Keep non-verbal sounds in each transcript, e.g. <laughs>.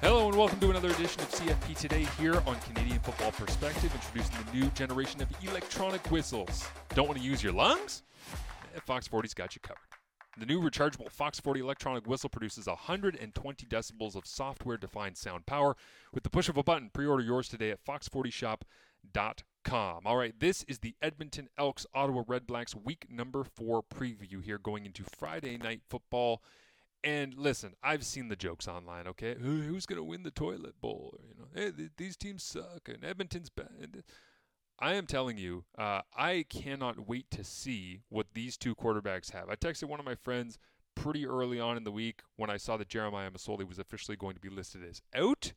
Hello and welcome to another edition of CFP Today here on Canadian Football Perspective, introducing the new generation of electronic whistles. Don't want to use your lungs? Eh, Fox 40's got you covered. The new rechargeable Fox 40 electronic whistle produces 120 decibels of software-defined sound power with the push of a button. Pre-order yours today at fox40shop.com. All right, this is the Edmonton Elks Ottawa Redblacks week number 4 preview here going into Friday night football. And listen, I've seen the jokes online. Okay, Who, who's going to win the toilet bowl? Or, you know, hey, th- these teams suck, and Edmonton's bad. I am telling you, uh, I cannot wait to see what these two quarterbacks have. I texted one of my friends pretty early on in the week when I saw that Jeremiah Masoli was officially going to be listed as out,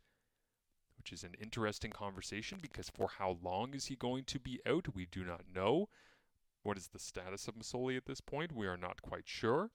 which is an interesting conversation because for how long is he going to be out? We do not know. What is the status of Masoli at this point? We are not quite sure.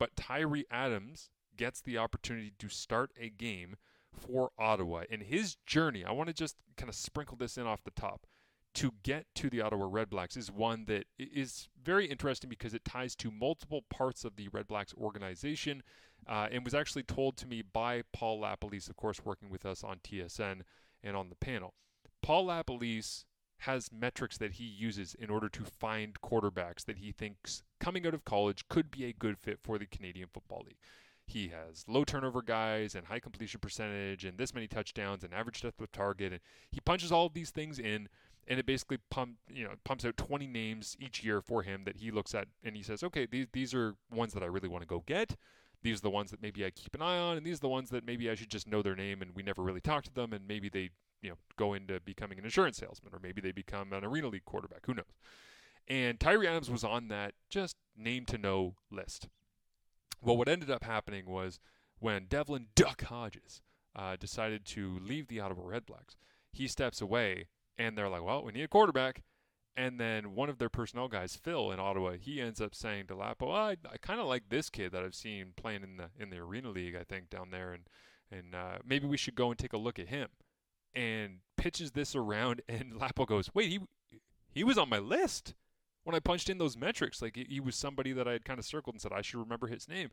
But Tyrie Adams gets the opportunity to start a game for Ottawa. And his journey, I want to just kind of sprinkle this in off the top, to get to the Ottawa Redblacks is one that is very interesting because it ties to multiple parts of the Redblacks organization uh, and was actually told to me by Paul LaPolice, of course, working with us on TSN and on the panel. Paul LaPolice has metrics that he uses in order to find quarterbacks that he thinks coming out of college could be a good fit for the Canadian Football League. He has low turnover guys and high completion percentage and this many touchdowns and average depth of target and he punches all of these things in and it basically pump you know pumps out 20 names each year for him that he looks at and he says okay these these are ones that I really want to go get. These are the ones that maybe I keep an eye on and these are the ones that maybe I should just know their name and we never really talk to them and maybe they you know go into becoming an insurance salesman or maybe they become an arena league quarterback. Who knows and Tyrie Adams was on that just name to know list. Well what ended up happening was when Devlin Duck Hodges uh, decided to leave the Ottawa Redblacks he steps away and they're like well we need a quarterback. And then one of their personnel guys, Phil in Ottawa, he ends up saying to Lapo, I, I kind of like this kid that I've seen playing in the in the arena league, I think down there, and and uh, maybe we should go and take a look at him. And pitches this around <laughs> and Lapo goes, "Wait, he he was on my list when I punched in those metrics. Like he was somebody that I had kind of circled and said I should remember his name."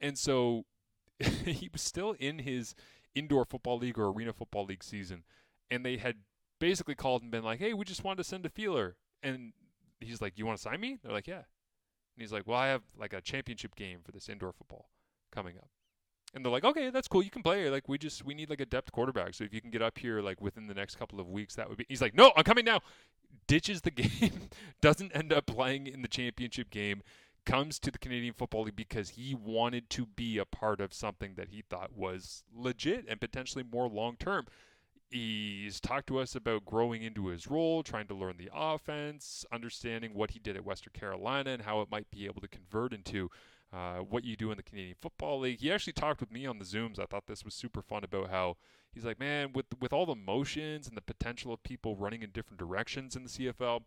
And so <laughs> he was still in his indoor football league or arena football league season and they had basically called and been like, "Hey, we just wanted to send a feeler." And he's like, "You want to sign me?" They're like, "Yeah." And he's like, "Well, I have like a championship game for this indoor football coming up." And they're like, okay, that's cool. You can play. Like we just we need like a depth quarterback. So if you can get up here like within the next couple of weeks, that would be. He's like, no, I'm coming now. Ditches the <laughs> game, doesn't end up playing in the championship game. Comes to the Canadian Football League because he wanted to be a part of something that he thought was legit and potentially more long term. He's talked to us about growing into his role, trying to learn the offense, understanding what he did at Western Carolina and how it might be able to convert into uh, what you do in the Canadian Football League. He actually talked with me on the Zooms. I thought this was super fun about how he's like, man, with with all the motions and the potential of people running in different directions in the CFL,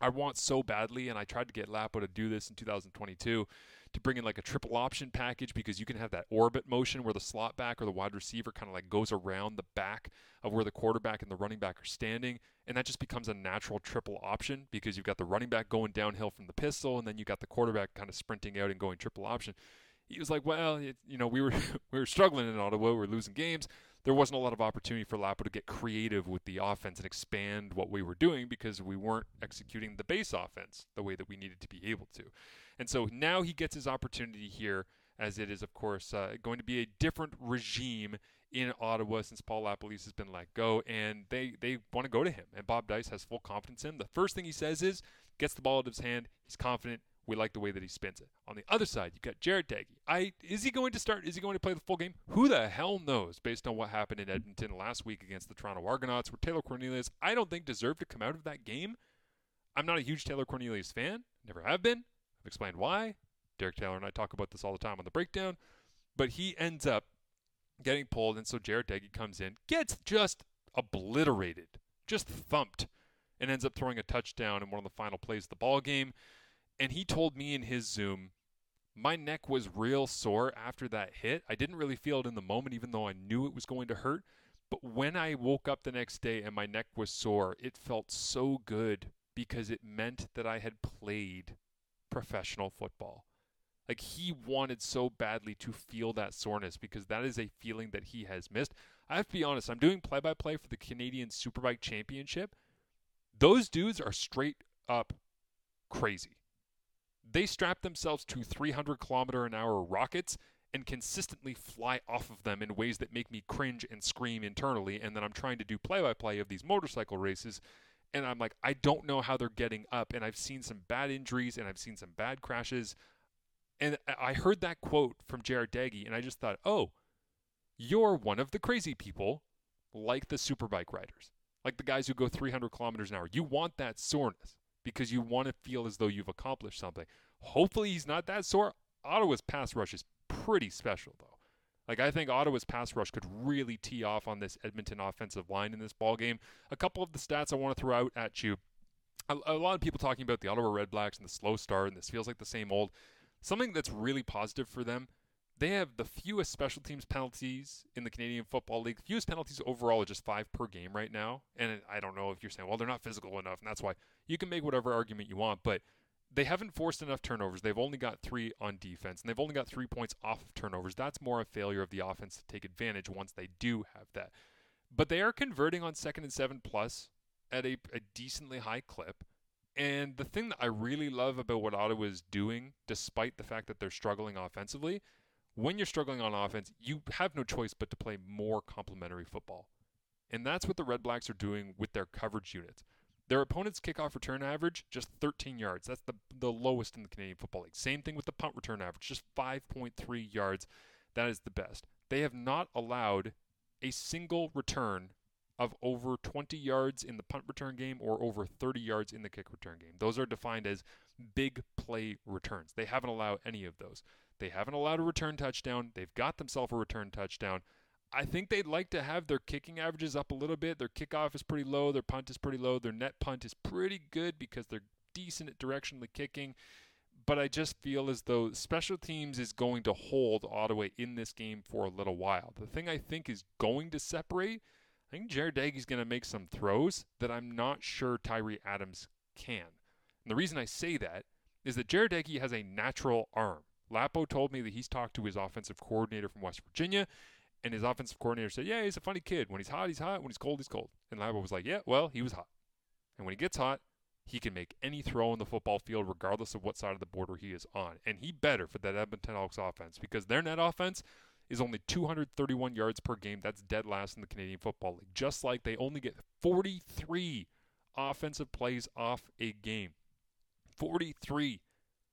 I want so badly, and I tried to get Lapo to do this in 2022 to bring in like a triple option package because you can have that orbit motion where the slot back or the wide receiver kind of like goes around the back of where the quarterback and the running back are standing. And that just becomes a natural triple option because you've got the running back going downhill from the pistol and then you got the quarterback kind of sprinting out and going triple option. He was like, well, it, you know, we were <laughs> we were struggling in Ottawa, we were losing games there wasn't a lot of opportunity for Lapo to get creative with the offense and expand what we were doing because we weren't executing the base offense the way that we needed to be able to. And so now he gets his opportunity here, as it is, of course, uh, going to be a different regime in Ottawa since Paul LaPolice has been let go, and they, they want to go to him. And Bob Dyce has full confidence in him. The first thing he says is, gets the ball out of his hand, he's confident, we like the way that he spins it. On the other side, you've got Jarret Doege. I is he going to start? Is he going to play the full game? Who the hell knows? Based on what happened in Edmonton last week against the Toronto Argonauts, where Taylor Cornelius, I don't think deserved to come out of that game. I'm not a huge Taylor Cornelius fan. Never have been. I've explained why. Derek Taylor and I talk about this all the time on the breakdown. But he ends up getting pulled, and so Jarret Doege comes in, gets just obliterated, just thumped, and ends up throwing a touchdown in one of the final plays of the ball game and he told me in his Zoom, my neck was real sore after that hit. I didn't really feel it in the moment, even though I knew it was going to hurt. But when I woke up the next day and my neck was sore, it felt so good because it meant that I had played professional football. Like he wanted so badly to feel that soreness because that is a feeling that he has missed. I have to be honest, I'm doing play by play for the Canadian Superbike Championship. Those dudes are straight up crazy. They strap themselves to 300 kilometer an hour rockets and consistently fly off of them in ways that make me cringe and scream internally. And then I'm trying to do play by play of these motorcycle races. And I'm like, I don't know how they're getting up. And I've seen some bad injuries and I've seen some bad crashes. And I heard that quote from Jarret Doege, and I just thought, oh, you're one of the crazy people like the superbike riders, like the guys who go 300 kilometers an hour. You want that soreness because you want to feel as though you've accomplished something. Hopefully, he's not that sore. Ottawa's pass rush is pretty special, though. Like I think Ottawa's pass rush could really tee off on this Edmonton offensive line in this ball game. A couple of the stats I want to throw out at you. A, a lot of people talking about the Ottawa Redblacks and the slow start, and this feels like the same old. Something that's really positive for them. They have the fewest special teams penalties in the Canadian Football League. Fewest penalties overall are just five per game right now. And I don't know if you're saying, well, they're not physical enough, and that's why you can make whatever argument you want, but they haven't forced enough turnovers. They've only got three on defense, and they've only got three points off of turnovers. That's more a failure of the offense to take advantage once they do have that. But they are converting on second and seven plus at a, a decently high clip. And the thing that I really love about what Ottawa is doing, despite the fact that they're struggling offensively, when you're struggling on offense, you have no choice but to play more complementary football. And that's what the Red Blacks are doing with their coverage units. Their opponent's kickoff return average, just 13 yards. That's the, the lowest in the Canadian Football League. Same thing with the punt return average, just 5.3 yards. That is the best. They have not allowed a single return of over 20 yards in the punt return game or over 30 yards in the kick return game. Those are defined as big play returns. They haven't allowed any of those. They haven't allowed a return touchdown. They've got themselves a return touchdown. I think they'd like to have their kicking averages up a little bit. Their kickoff is pretty low, their punt is pretty low, their net punt is pretty good because they're decent at directionally kicking. But I just feel as though special teams is going to hold Ottawa in this game for a little while. The thing I think is going to separate, I think Jarret Doege's going to make some throws that I'm not sure Tyrie Adams can. And the reason I say that is that Jarret Doege has a natural arm. Lapo told me that he's talked to his offensive coordinator from West Virginia, and his offensive coordinator said, Yeah, he's a funny kid. When he's hot, he's hot. When he's cold, he's cold. And Lapo was like, Yeah, well, he was hot. And when he gets hot, he can make any throw on the football field, regardless of what side of the border he is on. And he better for that Edmonton Elks offense because their net offense is only 231 yards per game. That's dead last in the Canadian Football League. Just like they only get 43 offensive plays off a game. 43.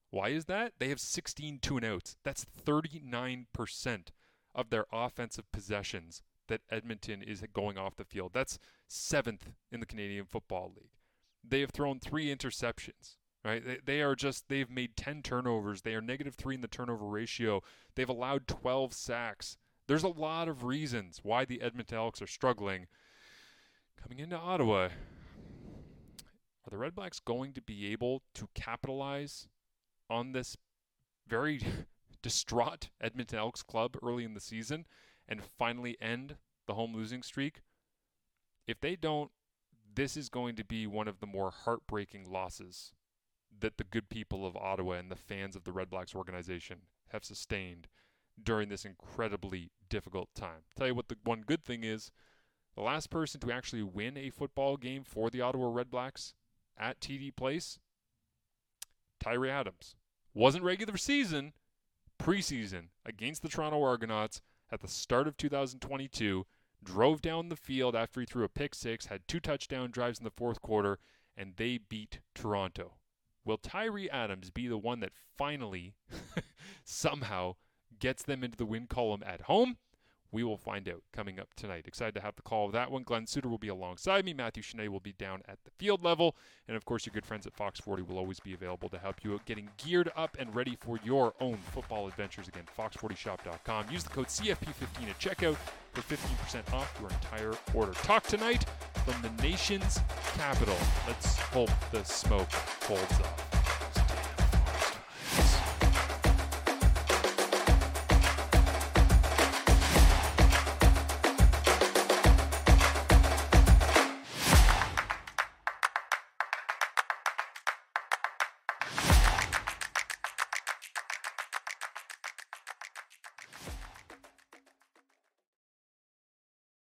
Why is that? They have 16 two and outs. That's 39% of their offensive possessions that Edmonton is going off the field. That's seventh in the Canadian Football League. They have thrown three interceptions. Right? They, they are just they've made ten turnovers. They are negative three in the turnover ratio. They've allowed twelve sacks. There's a lot of reasons why the Edmonton Elks are struggling. Coming into Ottawa, are the Red Blacks going to be able to capitalize on this very <laughs> distraught Edmonton Elks club early in the season and finally end the home losing streak, if they don't, this is going to be one of the more heartbreaking losses that the good people of Ottawa and the fans of the Red Blacks organization have sustained during this incredibly difficult time. Tell you what the one good thing is, the last person to actually win a football game for the Ottawa Red Blacks at TD Place, Tyrie Adams. Wasn't regular season, preseason against the Toronto Argonauts at the start of 2022, drove down the field after he threw a pick six, had two touchdown drives in the fourth quarter, and they beat Toronto. Will Tyrie Adams be the one that finally, <laughs> somehow, gets them into the win column at home? We will find out coming up tonight. Excited to have the call of that one. Glen Suitor will be alongside me. Matthew Chenet will be down at the field level. And of course, your good friends at Fox 40 will always be available to help you out getting geared up and ready for your own football adventures. Again, fox40shop.com. Use the code CFP15 at checkout for 15% off your entire order. Talk tonight from the nation's capital. Let's hope the smoke holds up.